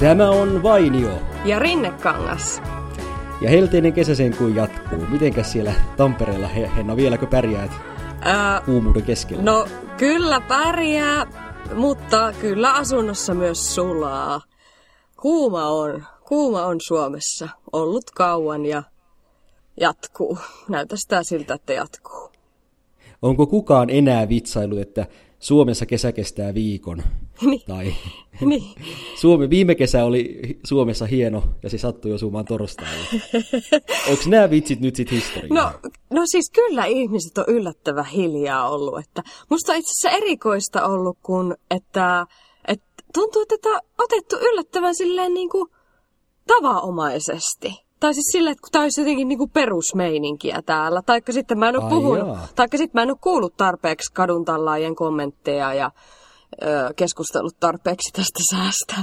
Tämä on Vainio. Ja Rinnekangas. Ja helteinen kesä sen kuin jatkuu. Mitenkäs siellä Tampereella, he, Henna, vieläkö pärjäät Ää, kuumuuden keskellä? No kyllä pärjää, mutta kyllä asunnossa myös sulaa. Kuuma on, kuuma on Suomessa ollut kauan ja jatkuu. Näyttää siltä, että jatkuu. Onko kukaan enää vitsailut, että Suomessa kesä kestää viikon? Niin. Tai niin. Suomi, viime kesä oli Suomessa hieno ja se sattui osumaan torstaille. Onko nämä vitsit nyt sitten historiaa? No, no siis kyllä ihmiset on yllättävän hiljaa ollut. Että musta on itse asiassa erikoista ollut, kun että, että tuntuu, että tätä on otettu yllättävän silleen niin kuin tavaomaisesti. Tai siis silleen, että tämä olisi jotenkin niinku perusmeininkiä täällä. Taikka sitten mä en ole puhunut, taikka sitten mä en ole kuullut tarpeeksi kadun kommentteja ja ö, keskustellut tarpeeksi tästä säästä.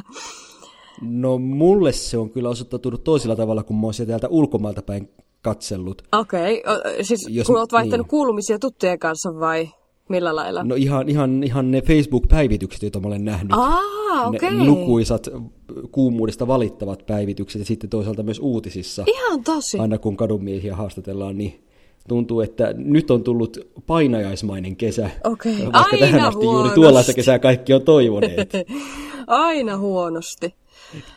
No mulle se on kyllä osoittautunut toisella tavalla, kun mä oon täältä ulkomailta päin katsellut. Okei, okay. siis Jos, kun oot vaihtanut niin. kuulumisia tuttujen kanssa vai millä lailla? No ihan, ihan, ihan ne Facebook-päivitykset, joita mä olen nähnyt. Okei. Okay. Ne lukuisat kuumuudesta valittavat päivitykset ja sitten toisaalta myös uutisissa. Ihan tosi. Aina kun kadunmiehiä haastatellaan, niin tuntuu, että nyt on tullut painajaismainen kesä. Okei, okay. Vaikka Aina tähän asti juuri tuollaista kesää kaikki on toivoneet. Aina huonosti.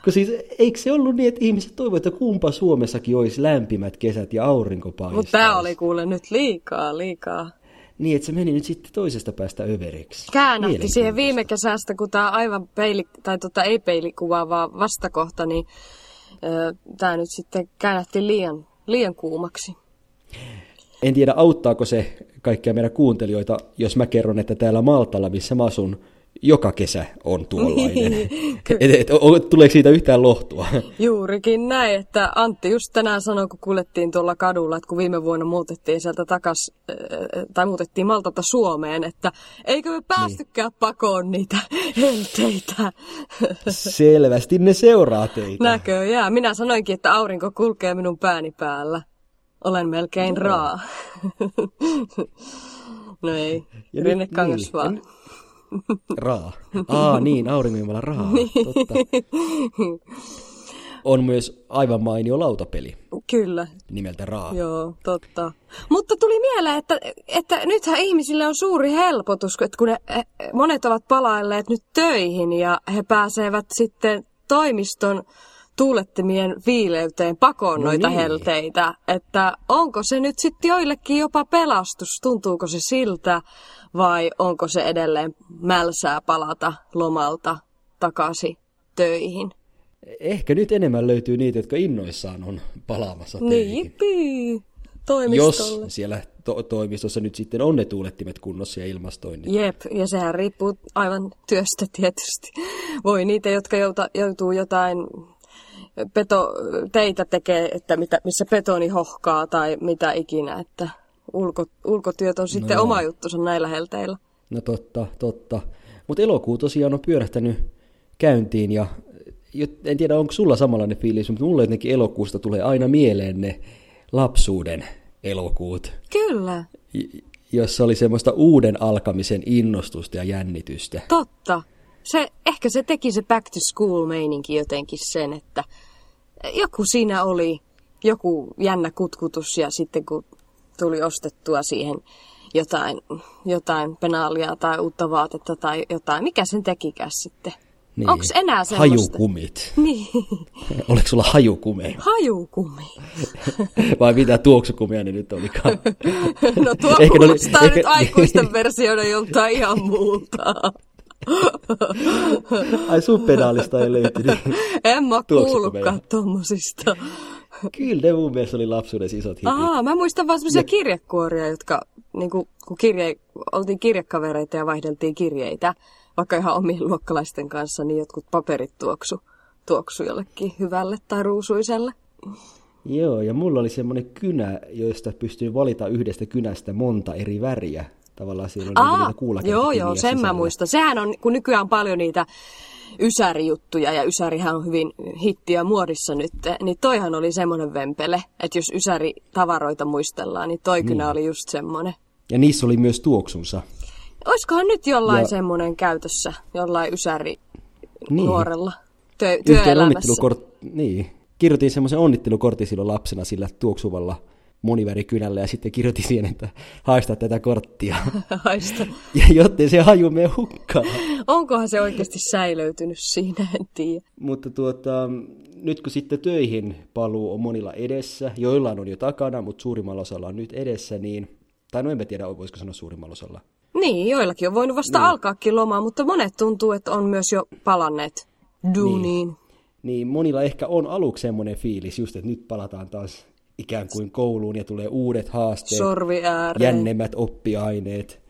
Kun siis, eikö se ollut niin, että ihmiset toivoivat, että kumpa Suomessakin olisi lämpimät kesät ja aurinko paistaisi? Mutta tämä oli kuule nyt liikaa, liikaa. Niin, että se meni nyt sitten toisesta päästä överiksi. Käännähti siihen viime kesästä, kun tämä aivan peili, tai tota ei peilikuvaava vastakohta, niin tämä nyt sitten käännähti liian, liian kuumaksi. En tiedä, auttaako se kaikkia meidän kuuntelijoita, jos mä kerron, että täällä Maltalla, missä mä asun, joka kesä on tuollainen. et, et, et, tuleeko siitä yhtään lohtua? Juurikin näin, että Antti just tänään sanoi, kun kuljettiin tuolla kadulla, että kun viime vuonna muutettiin sieltä takas, tai muutettiin Maltalta Suomeen, että eikö me päästykään niin. pakoon niitä helteitä. Selvästi ne seuraa teitä. Näköjään. Minä sanoinkin, että aurinko kulkee minun pääni päällä. Olen melkein no. raa. no ei, Rinne kangas niin. vaan. Raa. Aa, niin, auringonjumala Raa, niin. totta. On myös aivan mainio lautapeli. Kyllä. Nimeltä Raa. Joo, totta. Mutta tuli mieleen, että, että nythän ihmisille on suuri helpotus, että kun ne, monet ovat palailleet nyt töihin ja he pääsevät sitten toimiston tuulettimien viileyteen pakoon no noita niin. helteitä. Että onko se nyt sitten joillekin jopa pelastus? Tuntuuko se siltä? vai onko se edelleen mälsää palata lomalta takaisin töihin? Ehkä nyt enemmän löytyy niitä, jotka innoissaan on palaamassa niin, töihin. Niin, toimistolle. Jos siellä to- toimistossa nyt sitten on ne tuulettimet kunnossa ja ilmastoinnit. Jep, ja sehän riippuu aivan työstä tietysti. Voi niitä, jotka jouta, joutuu jotain peto, teitä tekee, että mitä, missä betoni hohkaa tai mitä ikinä, että ulko, ulkotyöt on sitten no oma juttunsa näillä helteillä. No totta, totta. Mutta elokuu tosiaan on pyörähtänyt käyntiin ja en tiedä onko sulla samanlainen fiilis, mutta mulle jotenkin elokuusta tulee aina mieleen ne lapsuuden elokuut. Kyllä. Jossa oli semmoista uuden alkamisen innostusta ja jännitystä. Totta. Se, ehkä se teki se back to school meininki jotenkin sen, että joku siinä oli, joku jännä kutkutus ja sitten kun tuli ostettua siihen jotain, jotain penaalia tai uutta vaatetta tai jotain. Mikä sen tekikään sitten? Niin. Onko enää semmoista? Hajukumit. Niin. Oliko sulla hajukumi? Hajukumi. Vai mitä tuoksukumia ne nyt olikaan? no tuo ehkä kuulostaa oli, nyt ehkä... aikuisten versiona joltain ihan muuta. Ai sun pedaalista ei löytynyt. En mä kuullutkaan tommosista. Kyllä ne mun mielestä oli lapsuudessa isot hitit. Aa, mä muistan vaan semmoisia ja... kirjekuoria, jotka, niin kuin, kun kirje, oltiin kirjekavereita ja vaihdeltiin kirjeitä, vaikka ihan omien luokkalaisten kanssa, niin jotkut paperit tuoksu, tuoksu jollekin hyvälle tai ruusuiselle. Joo, ja mulla oli semmoinen kynä, joista pystyy valita yhdestä kynästä monta eri väriä. Tavallaan siellä on Aa, niitä Joo, joo, sen sisällä. mä muistan. Sehän on, kun nykyään on paljon niitä Ysäri-juttuja, ja Ysärihän on hyvin hittiä muodissa nyt, niin toihan oli semmoinen vempele, että jos Ysäri-tavaroita muistellaan, niin toi niin. oli just semmoinen. Ja niissä oli myös tuoksunsa. Olisikohan nyt jollain ja... semmoinen käytössä, jollain Ysäri niin. nuorella? työ, yhteen työelämässä. onnittelukort... Niin. Kirjoitin semmoisen onnittelukortin silloin lapsena sillä tuoksuvalla monivärikynällä ja sitten kirjoitin siihen, että haista tätä korttia. Haista. ja jottei se haju mene hukkaan. Onkohan se oikeasti säilöytynyt siinä, en tiedä. Mutta tuota, nyt kun sitten töihin paluu on monilla edessä, joillain on jo takana, mutta suurimmalla osalla on nyt edessä, niin, tai no enpä tiedä, voisiko sanoa suurimmalla osalla. Niin, joillakin on voinut vasta niin. alkaakin lomaa, mutta monet tuntuu, että on myös jo palanneet duuniin. Niin. niin monilla ehkä on aluksi semmoinen fiilis, just että nyt palataan taas ikään kuin kouluun ja tulee uudet haasteet, jännemmät oppiaineet,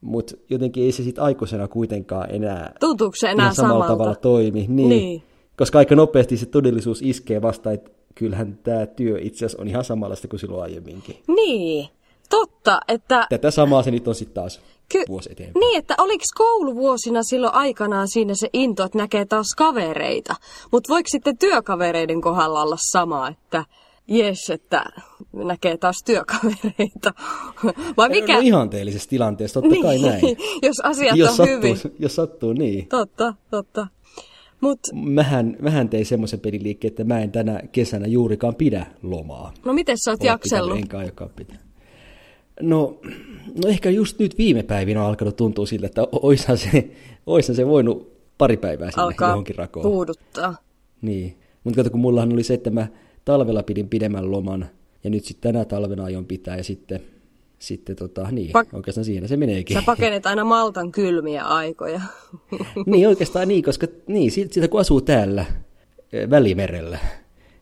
mutta jotenkin ei se sitten aikuisena kuitenkaan enää, Tuntuuko se enää samalla samalta? tavalla toimi. Niin, Niin. Koska aika nopeasti se todellisuus iskee vasta, että kyllähän tämä työ itse asiassa on ihan samanlaista kuin silloin aiemminkin. Niin, totta, että... Tätä samaa se nyt on sitten taas Ky- vuosi eteenpäin. Niin, että oliko kouluvuosina silloin aikanaan siinä se into, että näkee taas kavereita. Mutta voiko sitten työkavereiden kohdalla olla sama, että jes, että näkee taas työkavereita? Vai mikä? No ihanteellisessa tilanteessa, totta kai näin. jos asiat jos, on sattuu, hyvin. jos sattuu, niin. Totta, totta. Mut, Mähän, mähän tein semmoisen peliliikkeen, että mä en tänä kesänä juurikaan pidä lomaa. no miten sä oot jaksellut? pitänyt, enkä aiokaan pitää. No, no ehkä just nyt viime päivinä on alkanut tuntua siltä, että oishan se, oishan se voinut pari päivää sinne Alkaa johonkin rakoon. puuduttaa. Niin. Mutta kato, kun mullahan oli se, että mä talvella pidin pidemmän loman, ja nyt sitten tänä talvena aion pitää, ja sitten, sitten tota, niin, Pak- oikeastaan siinä se meneekin. Sä pakenet aina Maltan kylmiä aikoja. niin, oikeastaan niin, koska niin, siitä kun asuu täällä Välimerellä,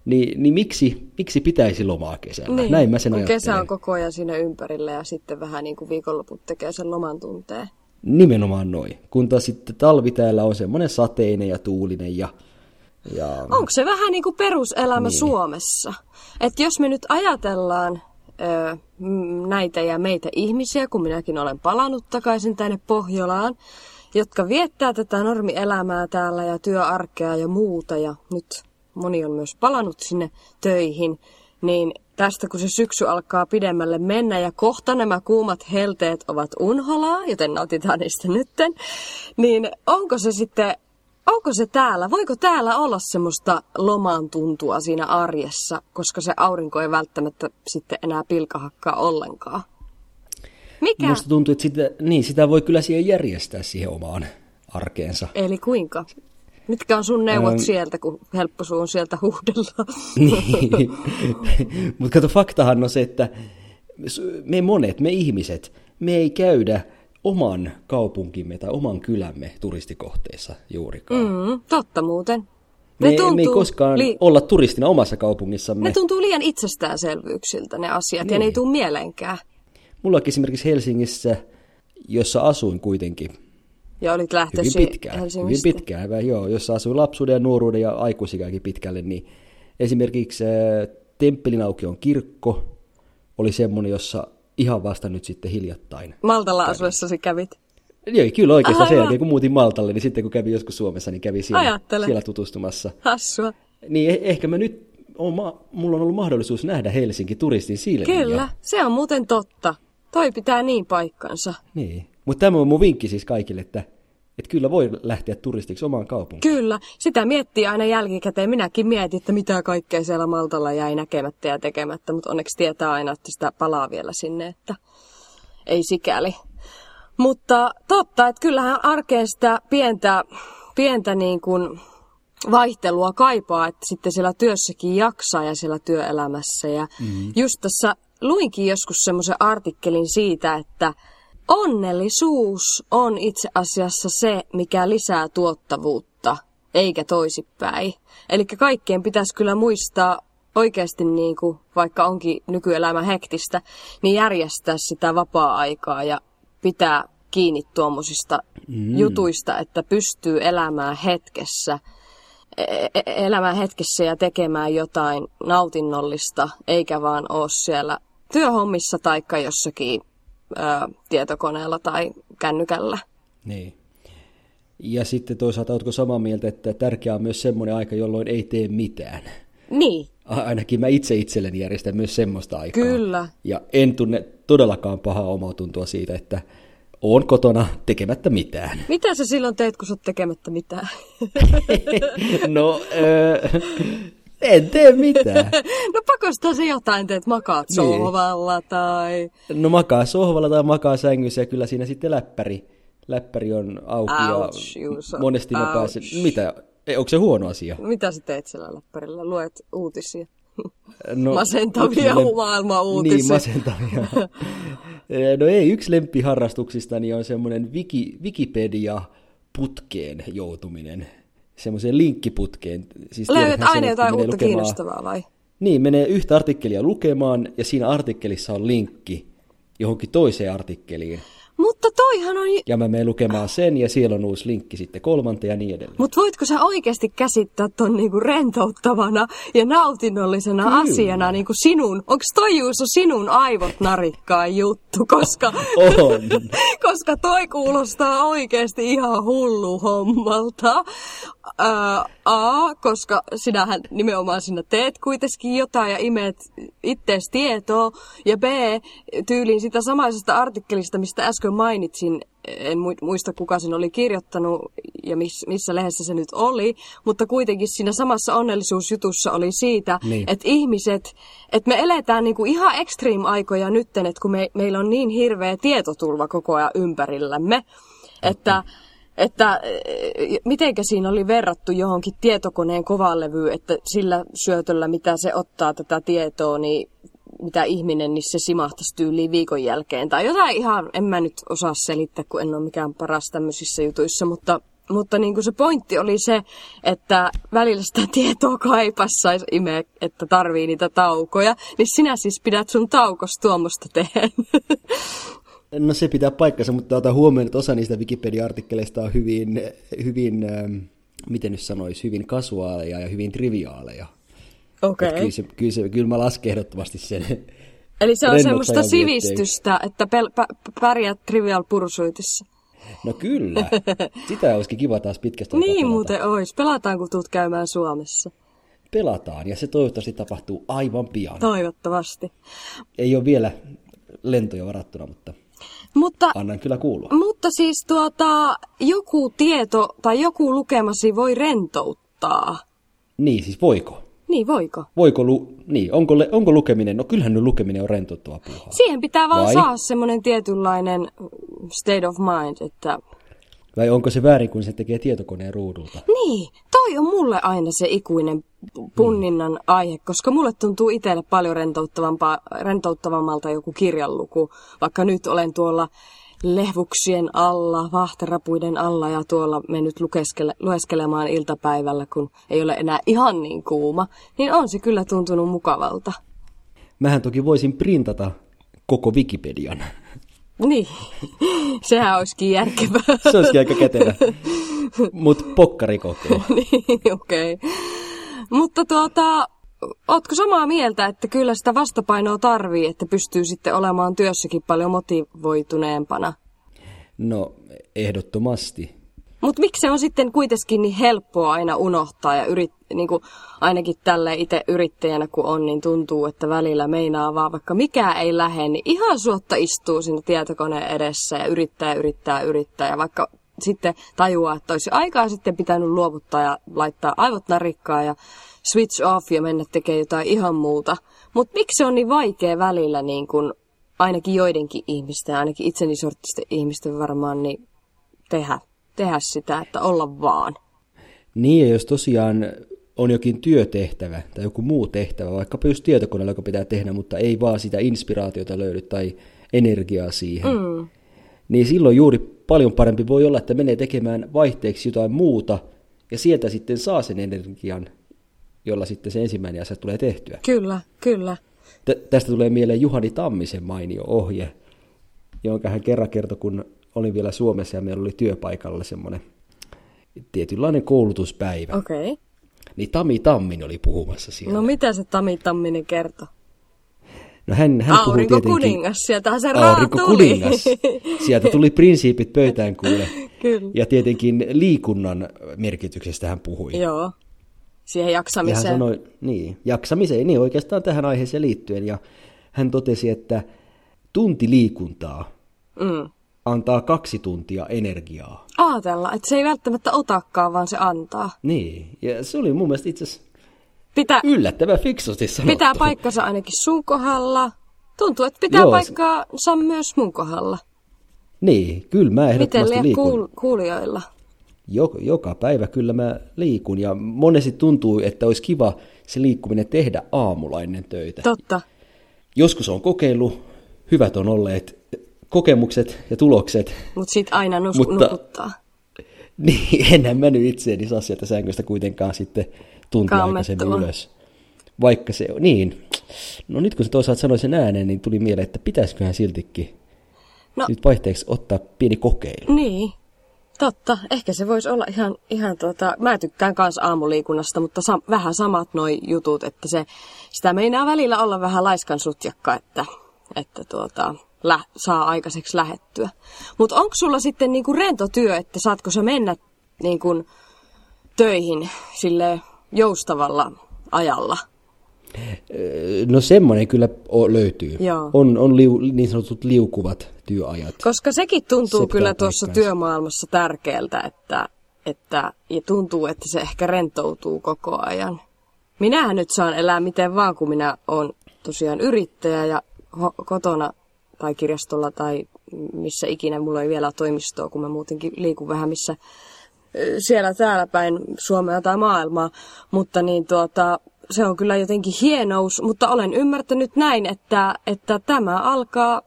niin, niin miksi, miksi pitäisi lomaa kesällä? niin, Näin mä sen kun kesä on koko ajan siinä ympärillä ja sitten vähän niin kuin viikonloput tekee sen loman tunteen. Nimenomaan noin. Kun taas sitten talvi täällä on semmoinen sateinen ja tuulinen ja, ja Onko se vähän niin kuin peruselämä niin. Suomessa? Että jos me nyt ajatellaan ö, näitä ja meitä ihmisiä, kun minäkin olen palannut takaisin tänne Pohjolaan, jotka viettää tätä normielämää täällä ja työarkea ja muuta, ja nyt moni on myös palannut sinne töihin, niin tästä kun se syksy alkaa pidemmälle mennä ja kohta nämä kuumat helteet ovat unholaa, joten nautitaan niistä nytten, niin onko se sitten Onko se täällä? Voiko täällä olla semmoista loman tuntua siinä arjessa, koska se aurinko ei välttämättä sitten enää pilkahakkaa ollenkaan? Mikä? musta tuntuu, että sitä, niin, sitä voi kyllä siihen järjestää siihen omaan arkeensa. Eli kuinka? Mitkä on sun neuvot Ähm. sieltä, kun helppo suun sieltä huudella? niin. Mutta kato, faktahan on se, että me monet, me ihmiset, me ei käydä oman kaupunkimme tai oman kylämme turistikohteissa juurikaan. Mm, totta muuten. Me, me ei koskaan li- olla turistina omassa kaupungissamme. ne tuntuu liian itsestäänselvyyksiltä ne asiat, niin. ja ne ei Niin. tule mieleenkään. Mullakin esimerkiksi Helsingissä, jossa asuin kuitenkin Ja olit hyvin lähtösi pitkään, hyvin Helsingistä. pitkään, vai joo, jossa asuin lapsuuden ja nuoruuden ja aikuisikäänkin pitkälle, niin esimerkiksi äh, Temppelin aukion kirkko oli semmoinen, jossa ihan vasta nyt sitten hiljattain. Maltalla asuessasi kävit. Joo, kyllä oikeastaan sen Aivan. jälkeen, kun muutin Maltalle, niin sitten kun kävin joskus Suomessa, niin kävin siellä, Ajattele. siellä tutustumassa. Hassua. Niin eh- ehkä mä nyt, on, ma- mulla on ollut mahdollisuus nähdä Helsinki turistin silmin. Kyllä, Ja, se on muuten totta. Toi pitää niin paikkansa. niin. Mutta tämä on mun vinkki siis kaikille, että, että kyllä voi lähteä turistiksi omaan kaupunkiin. Kyllä, sitä miettii aina jälkikäteen. Minäkin mietin, että mitä kaikkea siellä Maltalla jäi näkemättä ja tekemättä, mutta onneksi tietää aina, että sitä palaa vielä sinne, että ei sikäli. Mutta totta, että kyllähän arkeen sitä pientä, pientä niin kuin vaihtelua kaipaa, että sitten siellä työssäkin jaksaa ja siellä työelämässä. Ja mm. just tässä luinkin joskus semmoisen artikkelin siitä, että onnellisuus on itse asiassa se, mikä lisää tuottavuutta, eikä toisipäin. Eli kaikkien pitäisi kyllä muistaa oikeasti, niin kuin, vaikka onkin nykyelämä hektistä, niin järjestää sitä vapaa-aikaa ja pitää kiinni tuommoisista mm. jutuista, että pystyy elämään hetkessä, e- e- elämään hetkessä ja tekemään jotain nautinnollista, eikä vaan ole siellä työhommissa taikka jossakin tietokoneella tai kännykällä. Niin. Ja sitten toisaalta oletko samaa mieltä, että tärkeää on myös semmoinen aika, jolloin ei tee mitään. Niin, Ainakin mä itse itselleni järjestän myös semmoista aikaa. Kyllä. Ja en tunne todellakaan pahaa omaa tuntua siitä, että oon kotona tekemättä mitään. Mitä sä silloin teet, kun sä oot tekemättä mitään? no, öö, en tee mitään. no pakosta se jotain teet, makaat Niin. sohvalla tai... No makaa sohvalla tai makaa sängyssä ja kyllä siinä sitten läppäri, läppäri on auki Ouch, ja Juuso, monesti mä ouch. pääsen. Mitä? Ei, onko se huono asia? Mitä sä teet sillä läppärillä? Luet uutisia? No, Masentavia lem- maailman uutisia. Niin, masentavia. no ei, yksi lempiharrastuksistani on semmoinen wiki, Wikipedia-putkeen joutuminen. Semmoiseen linkkiputkeen. Siis Löydät aina jotain uutta lukemaan- kiinnostavaa vai? Niin, menee yhtä artikkelia lukemaan ja siinä artikkelissa on linkki johonkin toiseen artikkeliin. Mutta toihan on... Ja mä menen lukemaan sen ja siellä on uusi linkki sitten kolmanteen ja niin edelleen. Mutta voitko sä oikeasti käsittää ton niinku rentouttavana ja nautinnollisena Kyllä. asiana niinku sinun? Onko toi Juuso sinun aivot narikkaan juttu? Koska, On. koska toi kuulostaa oikeasti ihan hullu hommalta. Ää, A, koska sinähän nimenomaan sinä teet kuitenkin jotain ja imet ittees tietoa. Ja B, tyyliin sitä samaisesta artikkelista, mistä äsken mainitsin, en mu- muista kuka sen oli kirjoittanut ja miss, missä lehdessä se nyt oli, mutta kuitenkin siinä samassa onnellisuusjutussa oli siitä, Niin. että ihmiset, että me eletään niinku ihan extreme-aikoja nytten, että kun me, meillä on niin hirveä tietotulva koko ajan ympärillämme, että että eh, mitenkä siinä oli verrattu johonkin tietokoneen kovalevyyn, että sillä syötöllä, mitä se ottaa tätä tietoa, niin mitä ihminen, niin se simahtaisi tyyliin viikon jälkeen. Tai jotain ihan, en mä nyt osaa selittää, kun en ole mikään paras tämmöisissä jutuissa, mutta, mutta niin kuin se pointti oli se, että välillä sitä tietoa kaipassaisi ime, että tarvii niitä taukoja, niin sinä siis pidät sun taukos tuommoista tehdä. No se pitää paikkansa, mutta ota huomioon, että osa niistä Wikipedia-artikkeleista on hyvin, hyvin ähm, miten nyt sanoisi, hyvin kasuaaleja ja hyvin triviaaleja. Okei. Okay. Kyllä, se, kyllä, se, kyllä mä lasken ehdottomasti sen. Eli se on semmoista sivistystä, että pel- pä- pärjäät Trivial Pursuitissa. No kyllä, sitä olisikin kiva taas pitkästä Niin pelata. muuten ois. Pelataan, kun tuut käymään Suomessa. Pelataan, ja se toivottavasti tapahtuu aivan pian. Toivottavasti. Ei ole vielä lentoja varattuna, mutta Mutta, annan kyllä kuulua. mutta siis tuota, joku tieto tai joku lukemasi voi rentouttaa. Niin, siis voiko? Niin, voiko? Voiko, lu- niin, onko, le- onko lukeminen, no kyllähän nyt lukeminen on rentouttava puuhaa. Siihen pitää vaan Vai? saada semmoinen tietynlainen state of mind, että Vai onko se väärin, kun se tekee tietokoneen ruudulta? Niin, toi on mulle aina se ikuinen pu- punninnan aihe, koska mulle tuntuu itselle paljon rentouttavampaa, rentouttavammalta joku kirjanluku. Vaikka nyt olen tuolla lehvuksien alla, vahterapuiden alla ja tuolla mennyt lukeskele, lueskelemaan iltapäivällä, kun ei ole enää ihan niin kuuma, niin on se kyllä tuntunut mukavalta. Mähän toki voisin printata koko Wikipedian. Niin, sehän olisikin järkevää. Se olisikin aika kätevä. Mut pokkarikoko. niin, okei. Okay. Mutta tuota, ootko samaa mieltä, että kyllä sitä vastapainoa tarvii, että pystyy sitten olemaan työssäkin paljon motivoituneempana? No, ehdottomasti. Mutta miksi se on sitten kuitenkin niin helppoa aina unohtaa ja yrit, niin kuin ainakin tälle itse yrittäjänä kun on, niin tuntuu, että välillä meinaa vaan vaikka mikä ei lähde, niin ihan suotta istuu sinne tietokoneen edessä ja yrittää, yrittää, yrittää ja vaikka sitten tajuaa, että olisi aikaa sitten pitänyt luovuttaa ja laittaa aivot narikkaan ja switch off ja mennä tekemään jotain ihan muuta. Mutta miksi se on niin vaikea välillä niin kuin ainakin joidenkin ihmisten, ainakin itseni sorttisten ihmisten varmaan, niin tehdä, tehdä sitä, että olla vaan. Niin, ja jos tosiaan on jokin työtehtävä tai joku muu tehtävä, vaikkapa just tietokoneella, joka pitää tehdä, mutta ei vaan sitä inspiraatiota löydy tai energiaa siihen, mm. niin silloin juuri paljon parempi voi olla, että menee tekemään vaihteeksi jotain muuta, ja sieltä sitten saa sen energian, jolla sitten se ensimmäinen asia tulee tehtyä. Kyllä, kyllä. Tä- tästä tulee mieleen Juhani Tammisen mainio ohje, jonka hän kerran kertoi, kun olin vielä Suomessa ja meillä oli työpaikalla semmoinen tietynlainen koulutuspäivä. Okei. Okay. Niin Tami Tammin oli puhumassa siellä. No mitä se Tami Tamminen kertoi? No hän, hän puhui tietenkin... kuningas, sieltähän se Aurinko tuli. kuningas. Sieltä tuli prinsiipit pöytään kuule. Kyllä. Ja tietenkin liikunnan merkityksestä hän puhui. Joo, siihen Ja hän jaksamiseen. sanoi, niin, jaksamiseen, niin oikeastaan tähän aiheeseen liittyen. Ja hän totesi, että tunti liikuntaa Mm. antaa kaksi tuntia energiaa. Aatella, että se ei välttämättä otakaan, vaan se antaa. Niin, ja se oli mun mielestä itse asiassa Pitää, yllättävän fiksusti sanottu. pitää paikkansa ainakin sun kohdalla. Tuntuu, että pitää Joo, se- paikkaansa myös mun kohdalla. Niin, kyllä mä Miten ehdottomasti lie liikun. kuul- kuulijoilla? Jo, joka päivä kyllä mä liikun ja monesti tuntuu, että olisi kiva se liikkuminen tehdä aamulla ennen töitä. Totta. Joskus on kokeillut, hyvät on olleet kokemukset ja tulokset, Mutta sit aina nus- Mutta- nukuttaa. niin enhän mä nyt itseäni saa sieltä sängystä kuitenkaan sitten tuntia Kammettua. aikaisemmin ylös. Vaikka se on, niin. No nyt kun se toisaalta sanoi sen ääneen, niin tuli mieleen, että pitäisiköhän siltikin No. nyt vaihteeksi ottaa pieni kokeilu. Niin, totta. Ehkä se voisi olla ihan, ihan tota, mä tykkään kans aamuliikunnasta, mutta sam, vähän samat noi jutut, että se, sitä meinaa välillä olla vähän laiskan sutjakka, että, että tuota, lä, saa aikaiseksi lähettyä. Mutta onko sulla sitten niinku rento työ, että saatko sä mennä niinku töihin sille joustavalla ajalla? No semmoinen kyllä löytyy. Joo. On, on liu, niin sanotut liukuvat työajat. Koska sekin tuntuu Se kyllä tuossa paikkansa. työmaailmassa tärkeältä, että, että ja tuntuu, että se ehkä rentoutuu koko ajan. Minähän nyt saan elää miten vaan, kun minä olen tosiaan yrittäjä ja ho- kotona tai kirjastolla tai missä ikinä mulla ei vielä ole toimistoa, kun mä muutenkin liikun vähän missä siellä täällä päin Suomea tai maailmaa, mutta niin tuota, se on kyllä jotenkin hienous, mutta olen ymmärtänyt näin, että, että tämä alkaa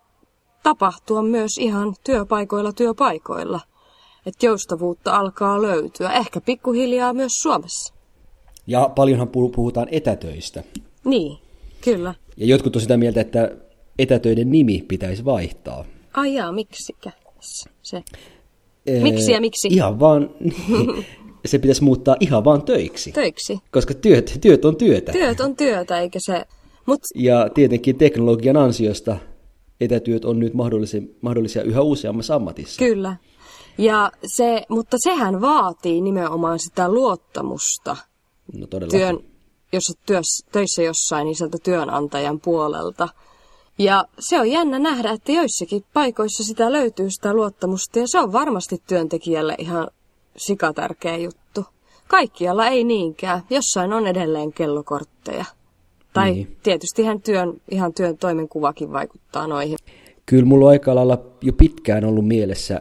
tapahtua myös ihan työpaikoilla työpaikoilla. Että joustavuutta alkaa löytyä, ehkä pikkuhiljaa myös Suomessa. Ja paljonhan puh- puhutaan etätöistä. Niin, kyllä. Ja jotkut on sitä mieltä, että etätöiden nimi pitäisi vaihtaa. Ai jaa, miksikä se? Miksi ja miksi? Ihan vaan, se pitäisi muuttaa ihan vaan töiksi. Töiksi. Koska työt, työt on työtä. Työt on työtä, eikä se... Mut Ja tietenkin teknologian ansiosta etätyöt on nyt mahdollisia, mahdollisia yhä useammassa ammatissa. kyllä. Ja se, mutta sehän vaatii nimenomaan sitä luottamusta no todella. työn, jos olet työs, töissä jossain, niin sieltä työnantajan puolelta. Ja se on jännä nähdä, että joissakin paikoissa sitä löytyy sitä luottamusta ja se on varmasti työntekijälle ihan sikatärkeä juttu. Kaikkialla ei niinkään. Jossain on edelleen kellokortteja. Tai Niin. tietysti ihan työn, ihan työn toimenkuvakin vaikuttaa noihin. Kyllä mulla on aika lailla jo pitkään ollut mielessä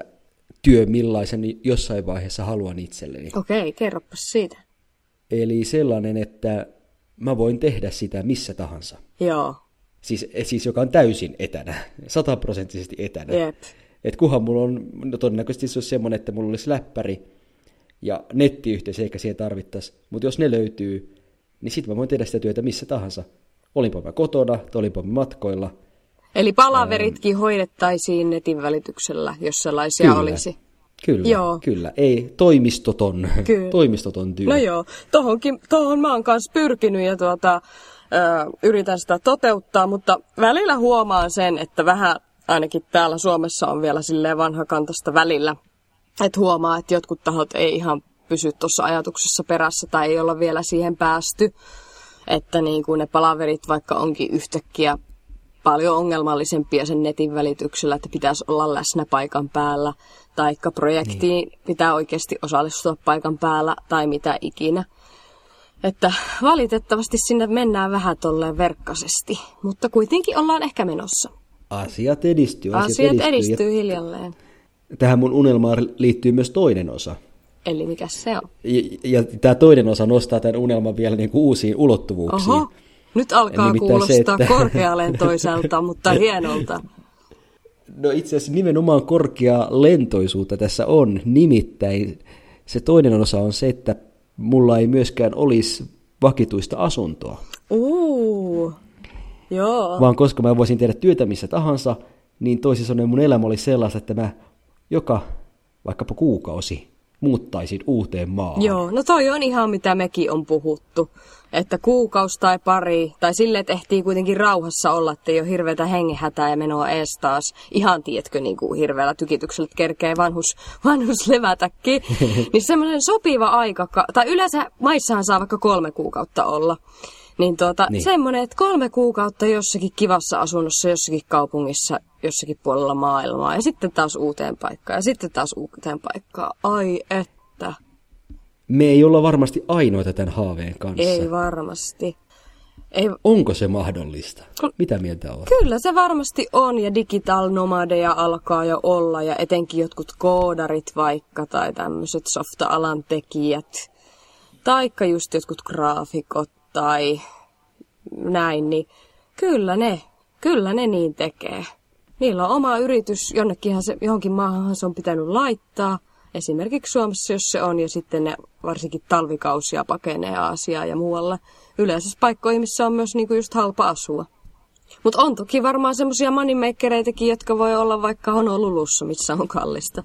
työ, millaisen jossain vaiheessa haluan itselleni. Okei, kerropas siitä. Eli sellainen, että mä voin tehdä sitä missä tahansa. Joo, Siis, siis joka on täysin etänä, sataprosenttisesti etänä. jep. Et kunhan mulla on, no todennäköisesti se olisi semmoinen, että mulla olisi läppäri ja nettiyhteys, eikä siihen tarvittaisi. Mutta jos ne löytyy, niin sitten mä voin tehdä sitä työtä missä tahansa. Olinpa mä kotona, tai olinpa mä matkoilla. Eli palaveritkin hoidettaisiin netin välityksellä, jos sellaisia olisi. Kyllä, Joo. kyllä. Ei, toimistoton, Kyllä. toimistoton työ. No joo, tohonkin, tohon mä oon kanssa pyrkinyt ja tuota, ö, yritän sitä toteuttaa, mutta välillä huomaan sen, että vähän ainakin täällä Suomessa on vielä silleen vanhakantasta välillä. Että huomaa, että jotkut tahot ei ihan pysy tuossa ajatuksessa perässä tai ei olla vielä siihen päästy. Että niin kuin ne palaverit vaikka onkin yhtäkkiä paljon ongelmallisempia sen netin välityksellä, että pitäisi olla läsnä paikan päällä, taikka projektiin niin. pitää oikeasti osallistua paikan päällä, tai mitä ikinä. Että valitettavasti sinne mennään vähän tolleen verkkaisesti, mutta kuitenkin ollaan ehkä menossa. Asiat edistyy. Asiat, Asiat edistyy. edistyy hiljalleen. Tähän mun unelmaan liittyy myös toinen osa. Eli mikä se on? Ja, ja tämä toinen osa nostaa tämän unelman vielä niin kuin uusiin ulottuvuuksiin. Oho, nyt alkaa kuulostaa se, että- korkealentoiselta, mutta hienolta. No itse asiassa nimenomaan korkea lentoisuutta tässä on. Nimittäin se toinen osa on se, että mulla ei myöskään olisi vakituista asuntoa. Uu, joo. Vaan koska mä voisin tehdä työtä missä tahansa, niin toisin sanoen mun elämä oli sellaista, että mä joka vaikkapa kuukausi muuttaisin uuteen maahan. Joo, no toi on ihan mitä mekin on puhuttu. Että kuukaus tai pari, tai sille, että ehtii kuitenkin rauhassa olla, että ei ole hirveätä hengehätää ja menoa ees taas. Ihan tiedätkö, niin kuin hirveällä tykityksellä, kerkee vanhus, vanhus levätäkin. niin semmoinen sopiva aika, ka- tai yleensä maissahan saa vaikka kolme kuukautta olla. Niin, tuota, niin. semmoinen, että kolme kuukautta jossakin kivassa asunnossa, jossakin kaupungissa, jossakin puolella maailmaa ja sitten taas uuteen paikkaan ja sitten taas uuteen paikkaan. Ai että. Me ei olla varmasti ainoita tämän haaveen kanssa. Ei varmasti. Ei, Onko se mahdollista? Mitä mieltä on? Kyllä se varmasti on ja digital nomadeja alkaa jo olla ja etenkin jotkut koodarit vaikka tai tämmöiset softa-alan tekijät. Taikka just jotkut graafikot tai näin, niin kyllä ne, kyllä ne niin tekee. Niillä on oma yritys, jonnekinhan se, johonkin maahan se on pitänyt laittaa. Esimerkiksi Suomessa, jos se on, ja sitten ne varsinkin talvikausia pakenee Aasiaa ja muualle. Yleensä paikkoihin, missä on myös niinku just halpa asua. Mutta on toki varmaan semmoisia moneymakereitakin, jotka voi olla vaikka Honolulussa, missä on kallista.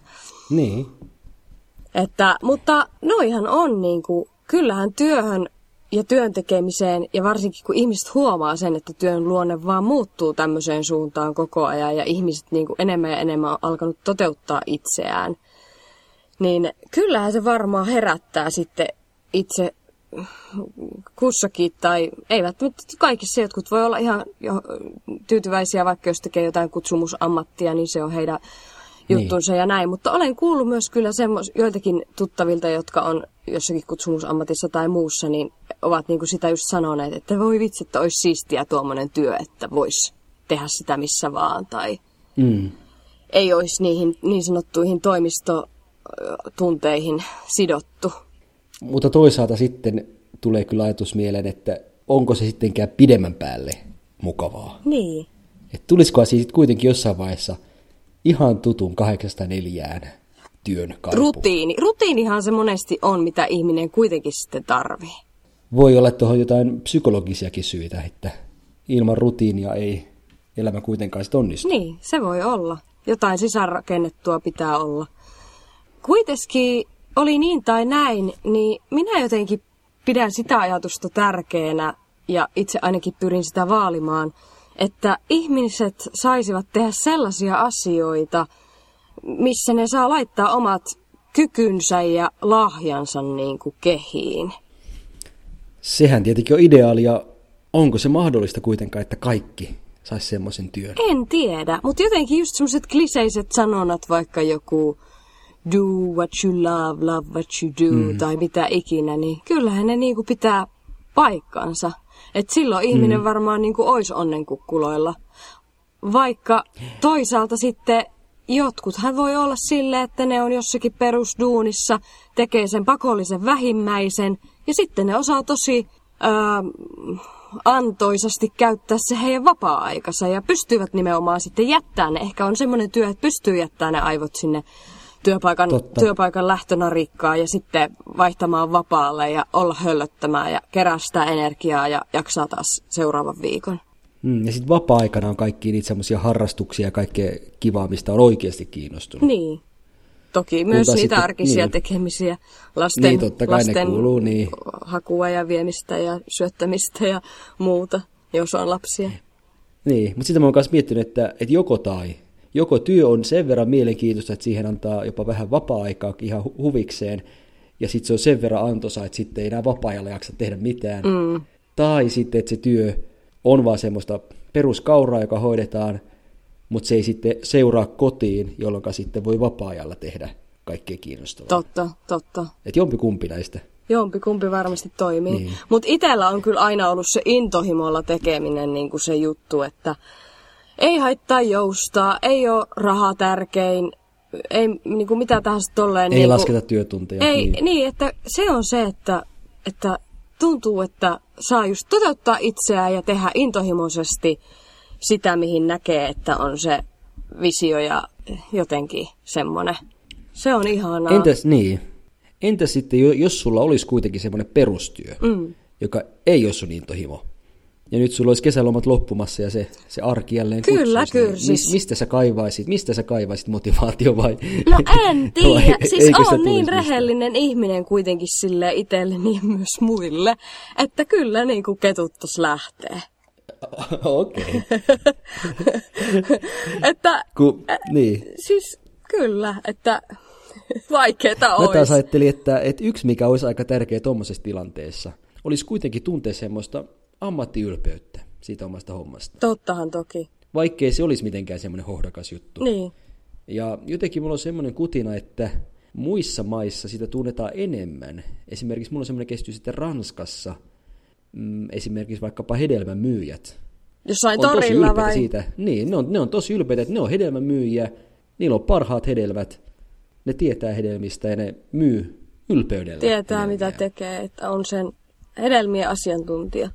Niin. Että, mutta noihan on niinku, kyllähän työhön ja työn tekemiseen, ja varsinkin kun ihmiset huomaa sen, että työn luonne vaan muuttuu tämmöiseen suuntaan koko ajan, ja ihmiset niinku enemmän ja enemmän on alkanut toteuttaa itseään, niin kyllähän se varmaan herättää sitten itse kussakin, tai ei välttämättä kaikissa. Jotkut voi olla ihan tyytyväisiä, vaikka jos tekee jotain kutsumusammattia, niin se on heidän juttunsa niin. ja näin. Mutta olen kuullut myös kyllä semmos, joitakin tuttavilta, jotka on jossakin kutsumusammatissa tai muussa, niin ovat niin kuin sitä just sanoneet, että voi vitsi, että olisi siistiä tuommoinen työ, että voisi tehdä sitä missä vaan, tai Mm. ei olisi niihin niin sanottuihin toimistotunteihin sidottu. Mutta toisaalta sitten tulee kyllä ajatus mieleen, että onko se sittenkään pidemmän päälle mukavaa. Niin. Et tulisiko siis kuitenkin jossain vaiheessa ihan tutun kahdeksasta neljään työn kaipu. Rutiini. Rutiinihan se monesti on, mitä ihminen kuitenkin sitten tarvii. Voi olla tuohon jotain psykologisiakin syitä, että ilman rutiinia ei elämä kuitenkaan sit onnistu. Niin, se voi olla. Jotain sisäänrakennettua pitää olla. Kuitenkin oli niin tai näin, niin minä jotenkin pidän sitä ajatusta tärkeänä ja itse ainakin pyrin sitä vaalimaan, että ihmiset saisivat tehdä sellaisia asioita, missä ne saa laittaa omat kykynsä ja lahjansa niin kuin kehiin. Sehän tietenkin on ideaalia. Onko se mahdollista kuitenkaan, että kaikki saisi semmoisen työn? En tiedä, mutta jotenkin just semmoiset kliseiset sanonnat, vaikka joku do what you love, love what you do, mm. tai mitä ikinä, niin kyllähän ne niinku pitää paikkansa. Et silloin ihminen mm. varmaan niinku ois onnenkukkuloilla. Vaikka toisaalta sitten jotkuthan voi olla sille, että ne on jossakin perusduunissa, tekee sen pakollisen vähimmäisen, ja sitten ne osaa tosi öö, antoisasti käyttää se heidän vapaa-aikansa ja pystyvät nimenomaan sitten jättämään ne. Ehkä on semmoinen työ, että pystyy jättämään ne aivot sinne työpaikan, Totta. työpaikan lähtönarikkaan ja sitten vaihtamaan vapaalle ja olla höllöttämään ja kerää sitä energiaa ja jaksaa taas seuraavan viikon. Mm, ja sitten vapaa-aikana on kaikki niitä semmoisia harrastuksia ja kaikkea kivaa, mistä on oikeasti kiinnostunut. Niin. Toki myös taas niitä sitten- arkisia niin. tekemisiä, lasten, Niin, totta kai ne lasten kuuluu, niin. hakua ja viemistä ja syöttämistä ja muuta, jos on lapsia. Niin, mutta sitä mä oon myös miettinyt, että, että joko tai. Joko työ on sen verran mielenkiintoista, että siihen antaa jopa vähän vapaa-aikaa ihan hu- huvikseen, ja sitten se on sen verran antoisa, että sitten ei enää vapaa-ajalla jaksa tehdä mitään. Mm. Tai sitten, että se työ on vaan semmoista peruskauraa, joka hoidetaan, mutta se ei sitten seuraa kotiin, jolloin sitten voi vapaa-ajalla tehdä kaikkea kiinnostavaa. Totta, totta. Että jompi kumpi näistä. Jompi kumpi varmasti toimii. Niin. Mutta itsellä on kyllä aina ollut se intohimolla tekeminen niin kuin se juttu, että ei haittaa joustaa, ei ole raha tärkein, ei niin kuin mitä tahansa tolleen. Ei niin lasketa työtunteja. Ei, niin. niin. että se on se, että, että tuntuu, että saa just toteuttaa itseään ja tehdä intohimoisesti sitä, mihin näkee, että on se visio ja jotenkin semmoinen. Se on ihanaa. Entäs niin? Entäs sitten, jo- jos sulla olisi kuitenkin semmoinen perustyö, mm. joka ei ole sun intohimo, ja nyt sulla olisi kesälomat loppumassa ja se, se arki jälleen Kyllä, niin kyrsis. mis, mistä sä kaivaisit, mistä sä kaivaisit motivaatio vai? No en tiedä. Siis on niin rehellinen ihminen kuitenkin sille itselle, niin myös muille, että kyllä niin kuin ketuttas lähtee. Okei. Että Ku, niin. siis kyllä, että vaikeeta Mä olisi. taas ajattelin, että, että yksi mikä olisi aika tärkeä tuommoisessa tilanteessa, olisi kuitenkin tuntea semmoista ammattiylpeyttä siitä omasta hommasta. Tottahan toki. vaikkei se olisi mitenkään semmoinen hohdakas juttu. Niin. Ja jotenkin mulla on semmoinen kutina, että muissa maissa sitä tunnetaan enemmän. Esimerkiksi mulla on semmoinen kestys, että Ranskassa mm, esimerkiksi vaikkapa hedelmämyyjät Jossain on tosi torilla ylpeitä vai? siitä. Niin, ne on, ne on tosi ylpeitä, että ne on hedelmämyyjiä, niillä on parhaat hedelmät, ne tietää hedelmistä ja ne myy ylpeydellä. Tietää mitä hedelmiä. tekee, että on sen hedelmien asiantuntija.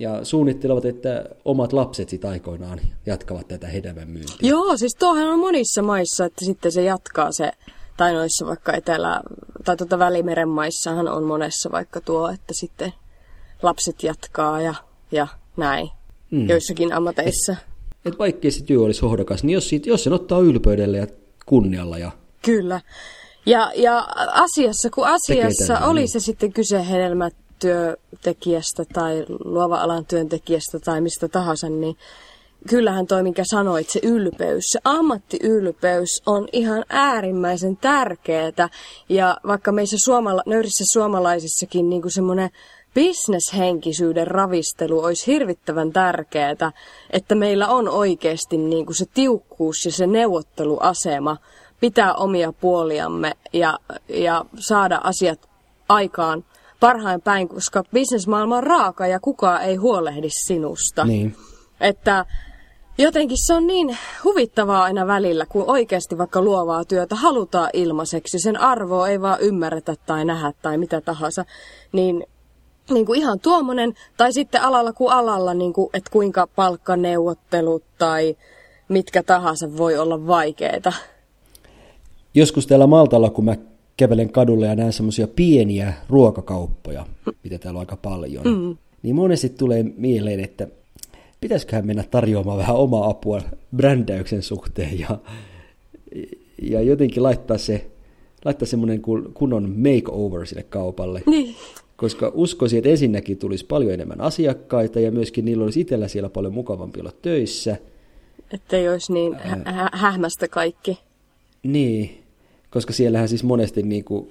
Ja suunnittelevat, että omat lapset sit aikoinaan jatkavat tätä hedelmämyyntiä. Joo, siis tuohan on monissa maissa, että sitten se jatkaa se, tai noissa vaikka Etelä- tai tuota Välimeren maissahan on monessa vaikka tuo, että sitten lapset jatkaa ja, ja näin. Mm. Joissakin ammateissa. Et vaikkei se työ olisi hohdokas, niin jos, siitä, jos sen ottaa ylpeydellä ja kunnialla ja Kyllä. Ja, ja asiassa, kun asiassa oli niin. se sitten kyse hedelmätyöntekijästä tai luova-alan työntekijästä tai mistä tahansa, niin kyllähän toi, minkä sanoit, se ylpeys, se ammattiylpeys on ihan äärimmäisen tärkeää. Ja vaikka meissä suomala- nöyrissä suomalaisissakin niin semmoinen bisneshenkisyyden ravistelu olisi hirvittävän tärkeää, että meillä on oikeasti niin kuin se tiukkuus ja se neuvotteluasema pitää omia puoliamme ja, ja saada asiat aikaan parhain päin, koska bisnesmaailma on raaka ja kukaan ei huolehdi sinusta. niin. Että jotenkin se on niin huvittavaa aina välillä, kun oikeasti vaikka luovaa työtä halutaan ilmaiseksi, sen arvoa ei vaan ymmärretä tai nähdä tai mitä tahansa, niin, niin kuin ihan tuommoinen, tai sitten alalla kuin alalla, niin kuin, että kuinka palkkaneuvottelut tai mitkä tahansa voi olla vaikeita. Joskus täällä Maltalla, kun mä kävelen kadulle ja näen semmoisia pieniä ruokakauppoja, mitä täällä on aika paljon, mm. niin monesti tulee mieleen, että pitäisiköhän mennä tarjoamaan vähän omaa apua brändäyksen suhteen ja, ja jotenkin laittaa se laittaa semmoinen kun- kunnon makeover sille kaupalle. Niin. Koska uskoisin, että ensinnäkin tulisi paljon enemmän asiakkaita ja myöskin niillä olisi itsellä siellä paljon mukavampi olla töissä. Että ei olisi niin hä- hähmästä kaikki. Niin, koska siellähän siis monesti niin kuin,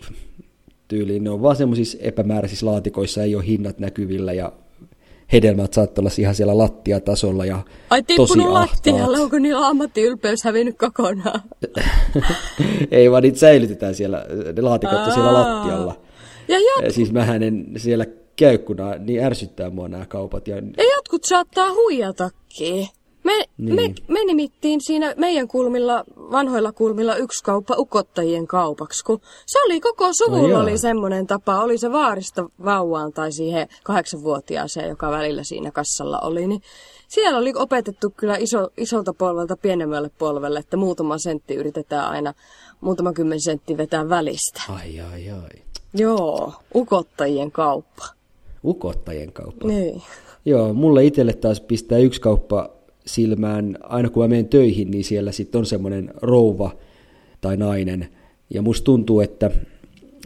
tyyliin ne on vaan semmoisissa epämääräisissä laatikoissa, ei ole hinnat näkyvillä ja hedelmät saattaa olla ihan siellä lattiatasolla ja Ai tosi tippunut ahtaat. lattialle, onko niillä ammattiylpeys hävinnyt kokonaan? ei vaan niitä säilytetään siellä, ne laatikot on siellä lattialla. Ja, jot- Ja siis mähän en siellä käy, kun niin ärsyttää mua nämä kaupat. Ja ja jotkut saattaa huijatakin. Me, Niin. me, me nimittiin siinä meidän kulmilla, vanhoilla kulmilla yksi kauppa ukottajien kaupaksi, kun se oli koko suvulla jaa. oli semmoinen tapa, oli se vaarista vauvaan tai siihen kahdeksanvuotiaaseen, joka välillä siinä kassalla oli, niin siellä oli opetettu kyllä iso, isolta polvelta pienemmälle polvelle, että muutama sentti yritetään aina, muutama kymmen sentti vetää välistä. ai ai ai, Joo, ukottajien kauppa. ukottajien kauppa. Niin. Joo, mulle itselle taas pistää yksi kauppa silmään, aina kun mä menen töihin, niin siellä sitten on semmoinen rouva tai nainen. Ja musta tuntuu, että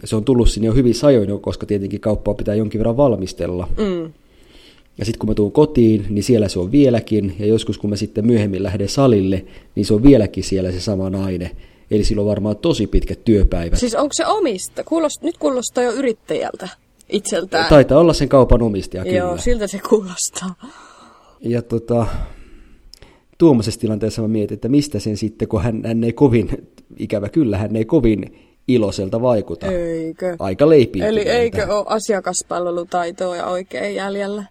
se on tullut sinne jo hyvin sajoin, koska tietenkin kauppaa pitää jonkin verran valmistella. Mm. Ja sitten kun mä tuun kotiin, niin siellä se on vieläkin. Ja joskus kun mä sitten myöhemmin lähden salille, niin se on vieläkin siellä se sama nainen. Eli sillä on varmaan tosi pitkät työpäivät. Siis onko se omista? Kuulost, nyt kuulostaa jo yrittäjältä itseltään. Taitaa olla sen kaupan omistaja kyllä. Joo, siltä se kuulostaa. Ja tota, tuommoisessa tilanteessa mä mietin, että mistä sen sitten, kun hän, hän ei kovin, ikävä kyllä, hän ei kovin iloiselta vaikuta. Eikö? Aika leipiintyneeltä. Eli eikö ole asiakaspalvelutaitoa ja oikein jäljellä?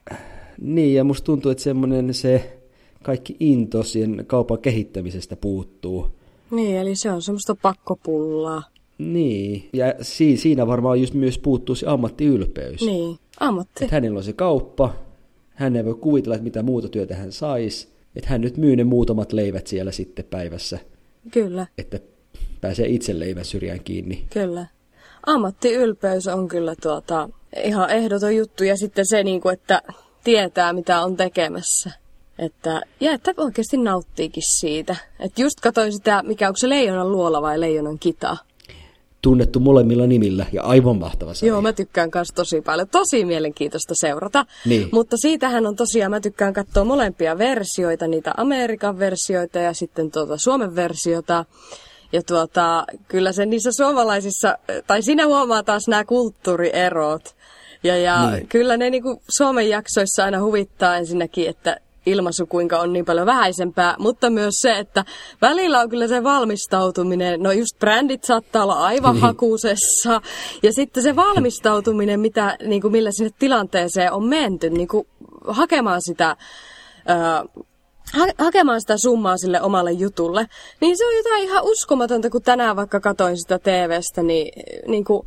Niin, ja musta tuntuu, että semmoinen se kaikki into siihen kaupan kehittämisestä puuttuu. Niin, eli se on semmoista pakkopullaa. Niin, ja si- siinä varmaan just myös puuttuu se ammattiylpeys. Niin, ammatti. Että hänellä on se kauppa, hän ei voi kuvitella, että mitä muuta työtä hän saisi. Että hän nyt myy ne muutamat leivät siellä sitten päivässä, Kyllä, että pääsee itse leivän syrjään kiinni. kyllä. Ammattiylpeys on kyllä tuota, ihan ehdoton juttu. Ja sitten se, niin kuin, että tietää, mitä on tekemässä. Että, ja että oikeasti nauttiikin siitä. Että just katsoin sitä, mikä onko se leijonan luola vai leijonan kita. Tunnettu molemmilla nimillä ja aivan mahtava sarja. Joo, mä tykkään kanssa tosi paljon. Tosi mielenkiintoista seurata. Niin. Mutta siitähän on tosiaan, mä tykkään katsoa molempia versioita, niitä Amerikan versioita ja sitten tuota Suomen versiota. Ja tuota, kyllä se niissä suomalaisissa, tai siinä huomaa taas nämä kulttuurierot. Ja, ja Niin. niin. kyllä ne niinku Suomen jaksoissa aina huvittaa ensinnäkin, että ilmaisu, kuinka on niin paljon vähäisempää, mutta myös se, että välillä on kyllä se valmistautuminen, no just brändit saattaa olla aivan niin. hakusessa, ja sitten se valmistautuminen, mitä, niin kuin millä sinne tilanteeseen on menty, niin kuin hakemaan sitä... Öö, ha- hakemaan sitä summaa sille omalle jutulle, niin se on jotain ihan uskomatonta, kun tänään vaikka katoin sitä TVstä, niin, niin kuin,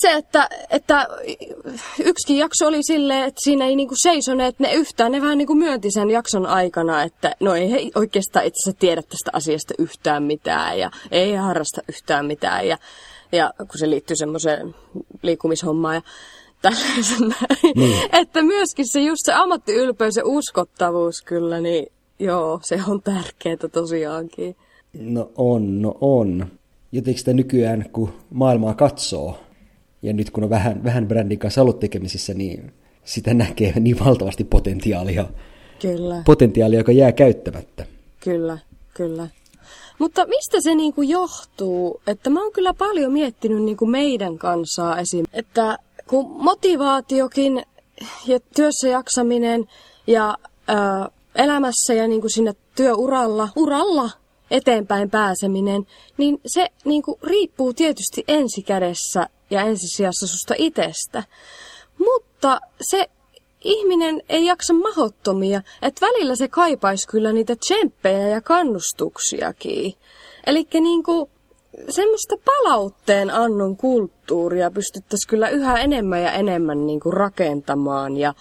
se, että, että yksikin jakso oli silleen, että siinä ei niinku seisoneet ne yhtään. Ne vähän niinku myönti sen jakson aikana, että no ei he oikeastaan itse asiassa tiedä tästä asiasta yhtään mitään ja ei harrasta yhtään mitään. Ja, ja kun se liittyy semmoiseen liikkumishommaan ja tällaisen niin. Että myöskin se just se ammattiylpeys ja uskottavuus kyllä, niin joo, se on tärkeää tosiaankin. No on, no on. Jotenkin sitä nykyään, kun maailmaa katsoo, ja nyt kun on vähän, vähän brändin kanssa ollut tekemisissä, niin sitä näkee niin valtavasti potentiaalia. Kyllä. Potentiaalia, joka jää käyttämättä. Kyllä, kyllä. Mutta mistä se niinku johtuu? Että mä oon kyllä paljon miettinyt niinku meidän kansaa esim. Että kun motivaatiokin ja työssä jaksaminen ja ö, elämässä ja niinku siinä työuralla, uralla eteenpäin pääseminen, niin se niinku riippuu tietysti ensikädessä ja ensisijassa susta itsestä. Mutta se ihminen ei jaksa mahottomia, että välillä se kaipaisi kyllä niitä tsemppejä ja kannustuksiakin. Eli niinku semmoista palautteen annon kulttuuria pystyttäisiin kyllä yhä enemmän ja enemmän niinku rakentamaan ja,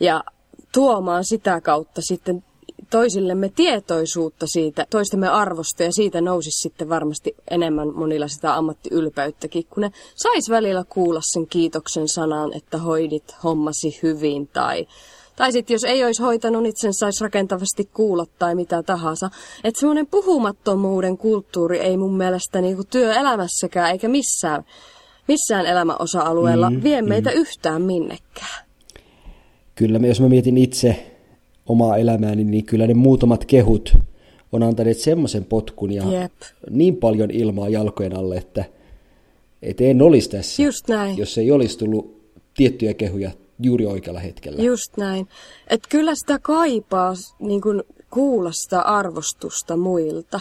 ja tuomaan sitä kautta sitten toisillemme tietoisuutta siitä, toistemme arvosta ja siitä nousisi sitten varmasti enemmän monilla sitä ammattiylpeyttäkin, kun ne sais välillä kuulla sen kiitoksen sanan, että hoidit hommasi hyvin tai tai sitten jos ei olisi hoitanut, niin sen saisi rakentavasti kuulla tai mitä tahansa. Että semmoinen puhumattomuuden kulttuuri ei mun mielestä niinku työelämässäkään eikä missään, missään elämäosa-alueella mm, vie meitä mm. yhtään minnekään. Kyllä, jos mä mietin itse omaa elämääni, niin kyllä ne muutamat kehut on antaneet semmoisen potkun ja Jep. niin paljon ilmaa jalkojen alle, että et en olisi tässä, Just näin. jos ei olisi tullut tiettyjä kehuja juuri oikealla hetkellä. Just näin. Että kyllä sitä kaipaa niin kun, kuulla sitä arvostusta muilta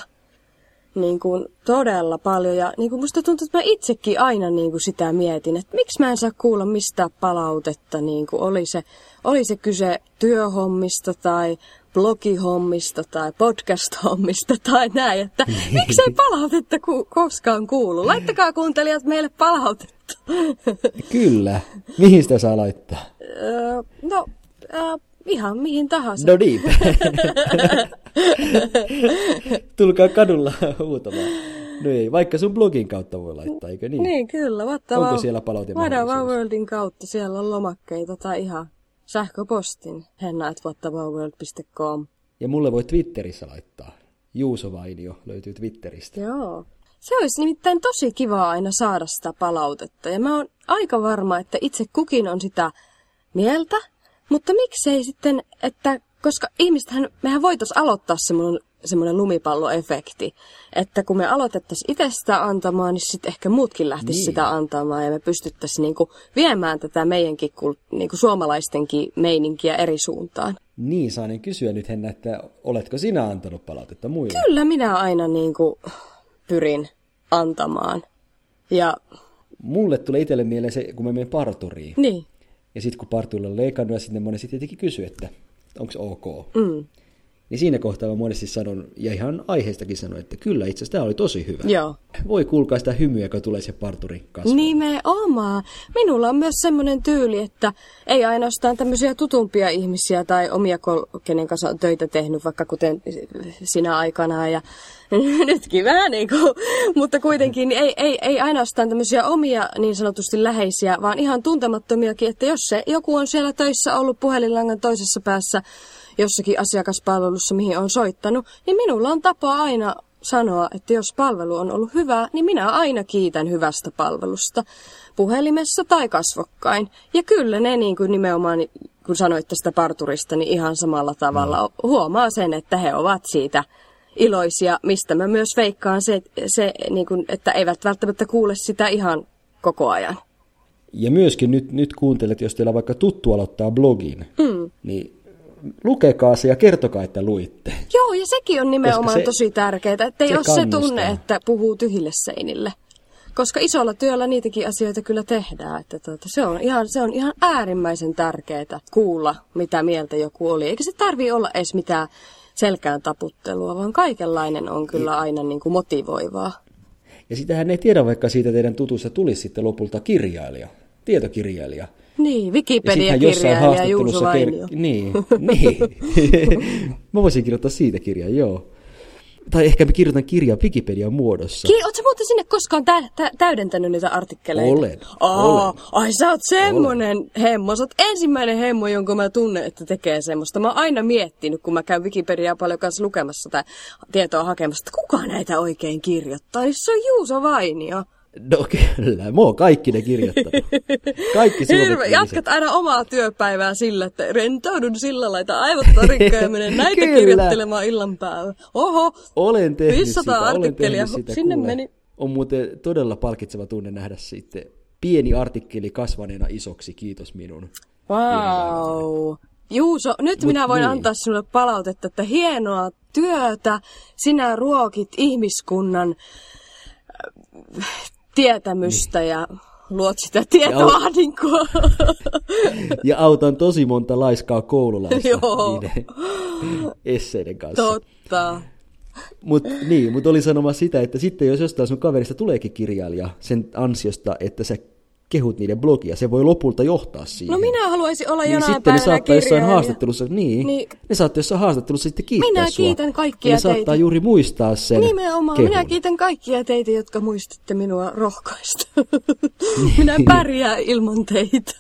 niin kuin todella paljon. Ja niin kuin musta tuntuu, että mä itsekin aina niin kuin sitä mietin, että miksi mä en saa kuulla mistään palautetta. Niin kuin oli, se, oli se kyse työhommista tai blogihommista tai podcast-hommista tai näin, että miksei palautetta ku- koskaan kuulu. Laittakaa kuuntelijat meille palautetta. Kyllä. Mihin sitä saa laittaa? No, Ihan mihin tahansa. No niin. Tulkaa kadulla huutamaan. No ei, vaikka sun blogin kautta voi laittaa, eikö niin? Niin, kyllä. What Onko siellä palaute What Worldin kautta, siellä on lomakkeita tai ihan sähköpostin henna.whattaboutworld.com. Ja mulle voi Twitterissä laittaa. Juuso Vainio löytyy Twitteristä. Joo. Se olisi nimittäin tosi kiva aina saada sitä palautetta. Ja mä oon aika varma, että itse kukin on sitä mieltä, mutta miksei sitten, että koska ihmistähän, mehän voitaisiin aloittaa semmoinen, semmoinen lumipalloefekti, että kun me aloitettaisiin itse sitä antamaan, niin sitten ehkä muutkin lähtisivät niin. sitä antamaan ja me pystyttäisiin niinku viemään tätä meidänkin niinku suomalaistenkin meininkiä eri suuntaan. Niin, saan kysyä nyt Henna, että oletko sinä antanut palautetta muille? Kyllä minä aina niinku pyrin antamaan. Ja... Mulle tulee itselle mieleen se, kun me menen parturiin. Niin. Ja sitten kun partuilla on leikannut ja sitten moni sitten tietenkin kysyy, että onko ok. Mm. Niin siinä kohtaa mä monesti sanon, ja ihan aiheestakin sanon, että kyllä itse asiassa tämä oli tosi hyvä. Joo. Voi kuulkaa sitä hymyä, joka tulee se parturi kasvamaan. Nimenomaan. Minulla on myös semmoinen tyyli, että ei ainoastaan tämmöisiä tutumpia ihmisiä tai omia, kenen kanssa on töitä tehnyt, vaikka kuten sinä aikana ja nytkin vähän niin kuin, mutta kuitenkin ei, ei, ei ainoastaan tämmöisiä omia niin sanotusti läheisiä, vaan ihan tuntemattomiakin, että jos se joku on siellä töissä ollut puhelinlangan toisessa päässä, jossakin asiakaspalvelussa, mihin on soittanut, niin minulla on tapa aina sanoa, että jos palvelu on ollut hyvä, niin minä aina kiitän hyvästä palvelusta puhelimessa tai kasvokkain. Ja kyllä ne niin kuin nimenomaan, kun sanoitte sitä parturista, niin ihan samalla tavalla no. huomaa sen, että he ovat siitä iloisia, mistä mä myös veikkaan se, se niin kuin, että eivät välttämättä kuule sitä ihan koko ajan. Ja myöskin nyt, nyt kuuntelet, jos teillä vaikka tuttu aloittaa blogin, mm. niin lukekaa se ja kertokaa, että luitte. Joo, ja sekin on nimenomaan se- tosi tärkeää, että ei se ole se kannustaa. tunne, että puhuu tyhjille seinille. Koska isolla työllä niitäkin asioita kyllä tehdään. Että tuota, se, on ihan, se on ihan äärimmäisen tärkeää kuulla, mitä mieltä joku oli. Eikä se tarvi olla edes mitään selkään taputtelua, vaan kaikenlainen on kyllä aina niin kuin motivoivaa. Ja sitähän ei tiedä, vaikka siitä teidän tutussa tulisi sitten lopulta kirjailija, tietokirjailija. Niin, Ja Wikipedia-kirjailija Juuso Vainio. Niin, niin. Mä voisin kirjoittaa siitä kirjan, joo. Tai ehkä mä kirjoitan kirjan Wikipedian muodossa. Ki- Oletko muuten sinne koskaan tä- tä- täydentänyt niitä artikkeleita? Olen, Aa, olen. Ai sä oot semmonen hemmo. Sä oot ensimmäinen hemmo, jonka mä tunnen, että tekee semmoista. Mä oon aina miettinyt, kun mä käyn Wikipediaa paljon kanssa lukemassa tai tietoa hakemassa, että kuka näitä oikein kirjoittaa. Niin se on Juuso Vainio. No kyllä, mä oon kaikki ne kirjoittanut. Kaikki Hirve, jatkat aina omaa työpäivää sillä, että rentoudun sillä laita aivot tarikkoon ja menen näitä Kyllä. kirjoittelemaan illan päällä. Oho, Olen tehnyt 500 sitä, olen artikkelia, tehnyt sitä, sinne kuule. meni. On muuten todella palkitseva tunne nähdä sitten pieni artikkeli kasvaneena isoksi, kiitos minun. Wow. Juuso, nyt Mut minä voin niin. niin. antaa sinulle palautetta, että hienoa työtä. Sinä ruokit ihmiskunnan äh, tietämystä niin. ja luot sitä tietoahdinkoa. Ja autan tosi monta laiskaa koululaista Joo. niiden esseiden kanssa. Totta. Mutta niin, mut oli sanoma sitä, että sitten jos jostain sun kaverista tuleekin kirjailija sen ansiosta, että sä kehut niiden blogia, se voi lopulta johtaa siihen. No minä haluaisin olla niin jonain sitten ne saattaa jossain haastattelussa, niin, Niin. niin, ne saattaa jossain haastattelussa sitten kiittää Minä sua. kiitän kaikkia ja ne saattaa teitä. juuri muistaa sen Nimenomaan, kehun. minä kiitän kaikkia teitä, jotka muistitte minua rohkaista. minä pärjään ilman teitä.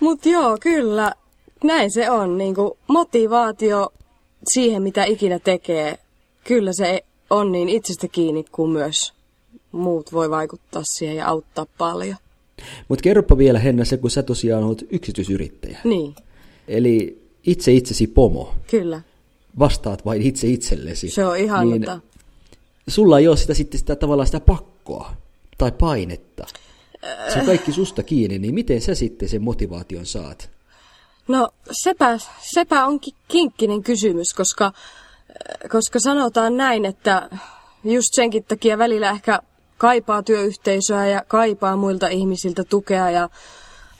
Mutta joo, kyllä, näin se on. Niin kuin motivaatio siihen, mitä ikinä tekee, kyllä se on niin itsestä kiinni kuin myös muut voi vaikuttaa siihen ja auttaa paljon. Mutta kerropa vielä Henna se, kun sä tosiaan olet yksityisyrittäjä. Niin, Eli itse itsesi pomo. kyllä. Vastaat vain itse itsellesi. Se on ihan niin sulla ei ole sitä, sitten sitä tavallaan sitä pakkoa tai painetta. Se on kaikki susta kiinni, niin miten sä sitten sen motivaation saat? No sepä, sepä onkin kinkkinen kysymys, koska, koska sanotaan näin, että just senkin takia välillä ehkä kaipaa työyhteisöä ja kaipaa muilta ihmisiltä tukea ja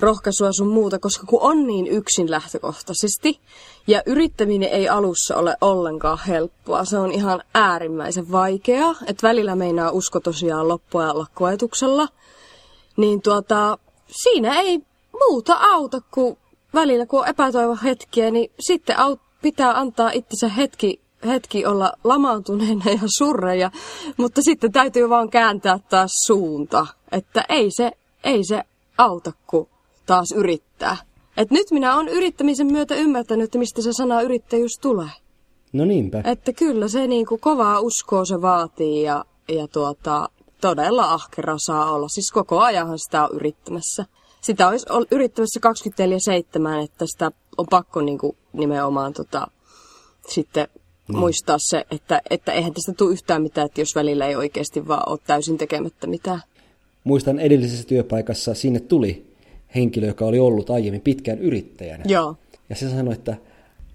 rohkaisua sun muuta, koska kun on niin yksin lähtökohtaisesti ja yrittäminen ei alussa ole ollenkaan helppoa, se on ihan äärimmäisen vaikeaa, että välillä meinaa usko tosiaan loppua ja lakkoajatuksella, niin tuota, siinä ei muuta auta kuin välillä, kun on epätoivon hetkiä, niin sitten aut, pitää antaa itsensä hetki, hetki olla lamaantuneena ja surreja, mutta sitten täytyy vaan kääntää taas suunta, että ei se, ei se auta, kun taas yrittää. Et nyt minä olen yrittämisen myötä ymmärtänyt, että mistä se sana yrittäjyys tulee. No niinpä. Että kyllä se niin kuin kovaa uskoa se vaatii ja, ja tuota, todella ahkera saa olla. Siis koko ajanhan sitä on yrittämässä. Sitä olisi ol- yrittämässä 24-7, että sitä on pakko niin kuin nimenomaan tota, sitten niin. muistaa se, että, että eihän tästä tule yhtään mitään, että jos välillä ei oikeasti vaan ole täysin tekemättä mitään. Muistan edellisessä työpaikassa sinne tuli henkilö, joka oli ollut aiemmin pitkään yrittäjänä. Joo. Ja se sanoi, että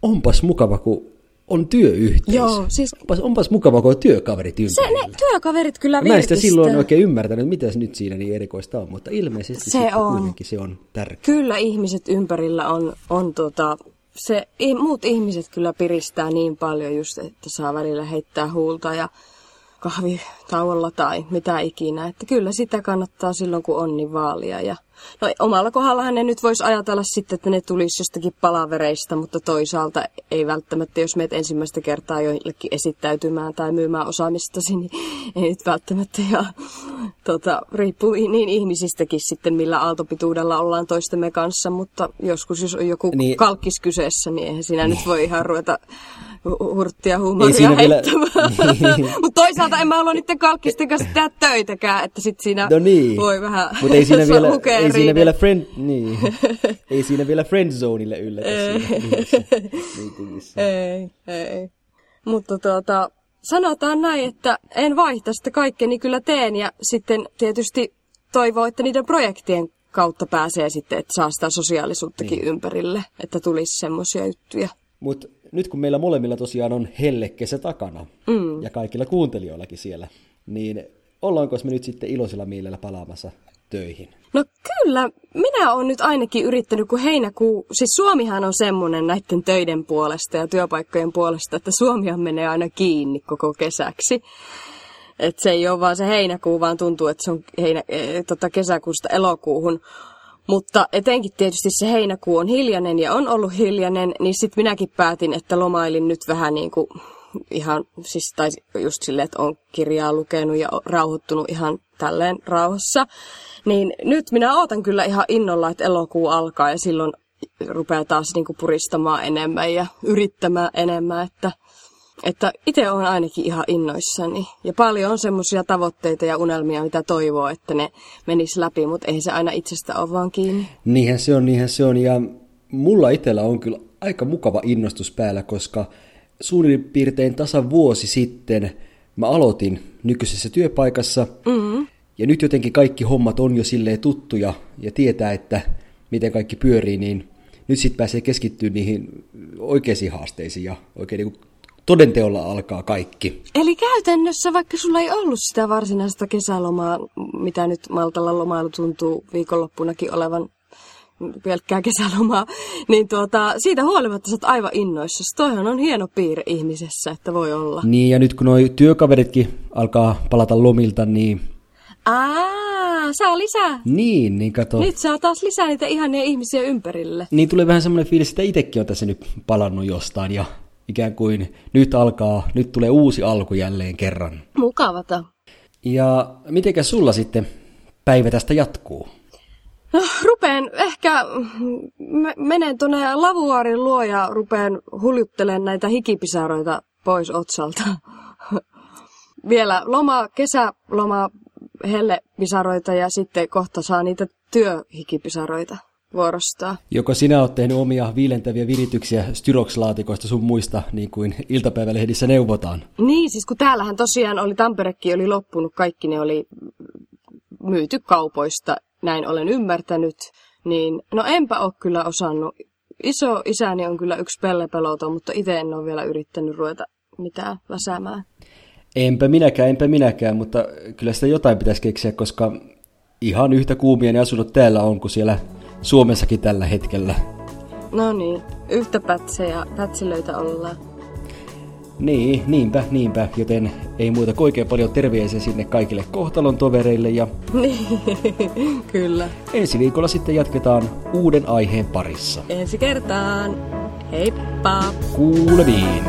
onpas mukava, kun on työyhteisö. Joo, siis- Onpas, onpas mukava, kun on työkaverit Se, ympärillä. ne työkaverit kyllä Mä en sitä silloin oikein ymmärtänyt, mitä nyt siinä niin erikoista on, mutta ilmeisesti Se on. kuitenkin se on tärkeää. Kyllä ihmiset ympärillä on, on tota, se, muut ihmiset kyllä piristää niin paljon just, että saa välillä heittää huulta ja kahvitauolla tai mitä ikinä. Että kyllä sitä kannattaa silloin, kun on niin vaalia. Ja, no omalla kohdallahan ne nyt voisi ajatella sitten, että ne tulisi jostakin palavereista, mutta toisaalta ei välttämättä, jos meet ensimmäistä kertaa joillekin esittäytymään tai myymään osaamistasi, niin ei nyt välttämättä. Ja, tota, riippuu niin ihmisistäkin sitten, millä aaltopituudella ollaan toistemme kanssa, mutta joskus jos on joku Niin. niin. kalkkis kyseessä, niin eihän siinä nyt voi ihan ruveta hu- hurttia huumoria siinä vielä- heittämään. Niin. Mutta toisaalta en mä halua niiden kalkkisten kanssa tehdä töitäkään, että sit siinä No niin. voi vähän Mutta ei siinä vielä, lukea ei siinä vielä friend, niin. ei siinä vielä friendzoneille yllätä siinä. Ei, ei. Mutta tuota, sanotaan näin, että en vaihta sitä kaikkeni kyllä teen ja sitten tietysti toivoo, että niiden projektien kautta pääsee sitten, että saa sitä sosiaalisuuttakin niin. ympärille, että tulisi semmoisia juttuja. Mutta nyt kun meillä molemmilla tosiaan on hellekesä takana, mm. ja kaikilla kuuntelijoillakin siellä, niin ollaanko me nyt sitten iloisella mielellä palaamassa töihin? No kyllä, minä olen nyt ainakin yrittänyt, kun heinäkuu, siis Suomihan on semmoinen näiden töiden puolesta ja työpaikkojen puolesta, että Suomihan menee aina kiinni koko kesäksi. Et se ei ole vaan se heinäkuu, vaan tuntuu, että se on heinä, e, tota kesäkuusta elokuuhun. Mutta etenkin tietysti se heinäkuu on hiljainen ja on ollut hiljainen, niin sitten minäkin päätin, että lomailin nyt vähän niin kuin ihan, siis tai just silleen, että on kirjaa lukenut ja rauhoittunut ihan tälleen rauhassa. Niin nyt minä ootan kyllä ihan innolla, että elokuu alkaa ja silloin rupeaa taas niinku puristamaan enemmän ja yrittämään enemmän, että että itse olen ainakin ihan innoissani. Ja paljon on semmoisia tavoitteita ja unelmia, mitä toivoo, että ne menis läpi, mutta ei se aina itsestä ole vaan kiinni. Niinhän se on, niinhän se on. Ja mulla itsellä on kyllä aika mukava innostus päällä, koska suurin piirtein tasan vuosi sitten mä aloitin nykyisessä työpaikassa. Mm-hmm. Ja nyt jotenkin kaikki hommat on jo silleen tuttuja ja tietää, että miten kaikki pyörii, niin nyt sitten pääsee keskittyä niihin oikeisiin haasteisiin ja oikein niin todenteolla alkaa kaikki. Eli käytännössä, vaikka sulla ei ollut sitä varsinaista kesälomaa, mitä nyt Maltalla lomailu tuntuu viikonloppunakin olevan pelkkää kesälomaa, niin tuota, siitä huolimatta sä oot aivan innoissa. Toihan on hieno piirre ihmisessä, että voi olla. Niin, ja nyt kun noi työkaveritkin alkaa palata lomilta, niin... Aa, saa lisää. Niin, niin kato. Nyt saa taas lisää niitä ihania ihmisiä ympärille. Niin tulee vähän semmoinen fiilis, että itsekin on tässä nyt palannut jostain ja ikään kuin nyt alkaa, nyt tulee uusi alku jälleen kerran. Mukavata. Ja mitenkä sulla sitten päivä tästä jatkuu? No, rupeen ehkä, menen tuonne lavuaarin luo ja rupeen huljuttelemaan näitä hikipisaroita pois otsalta. Vielä loma, kesäloma, hellepisaroita ja sitten kohta saa niitä työhikipisaroita vuorostaa. Joko sinä olet tehnyt omia viilentäviä virityksiä styrokslaatikoista sun muista, niin kuin iltapäivälehdissä neuvotaan? Niin, siis kun täällähän tosiaan oli, Tamperekin oli loppunut, kaikki ne oli myyty kaupoista, näin olen ymmärtänyt, niin no enpä ole kyllä osannut. Iso isäni on kyllä yksi pellepeloto, mutta itse en ole vielä yrittänyt ruveta mitään läsäämään. Enpä minäkään, enpä minäkään, mutta kyllä sitä jotain pitäisi keksiä, koska ihan yhtä kuumia ne asunnot täällä on kuin siellä Suomessakin tällä hetkellä. No niin, yhtä pätsejä, pätsilöitä ollaan. Niin, niinpä, niinpä, joten ei muuta kuin oikein paljon terveisiä sinne kaikille kohtalon tovereille ja... Niin, kyllä. Ensi viikolla sitten jatketaan uuden aiheen parissa. Ensi kertaan. Heippa! Kuulemiin!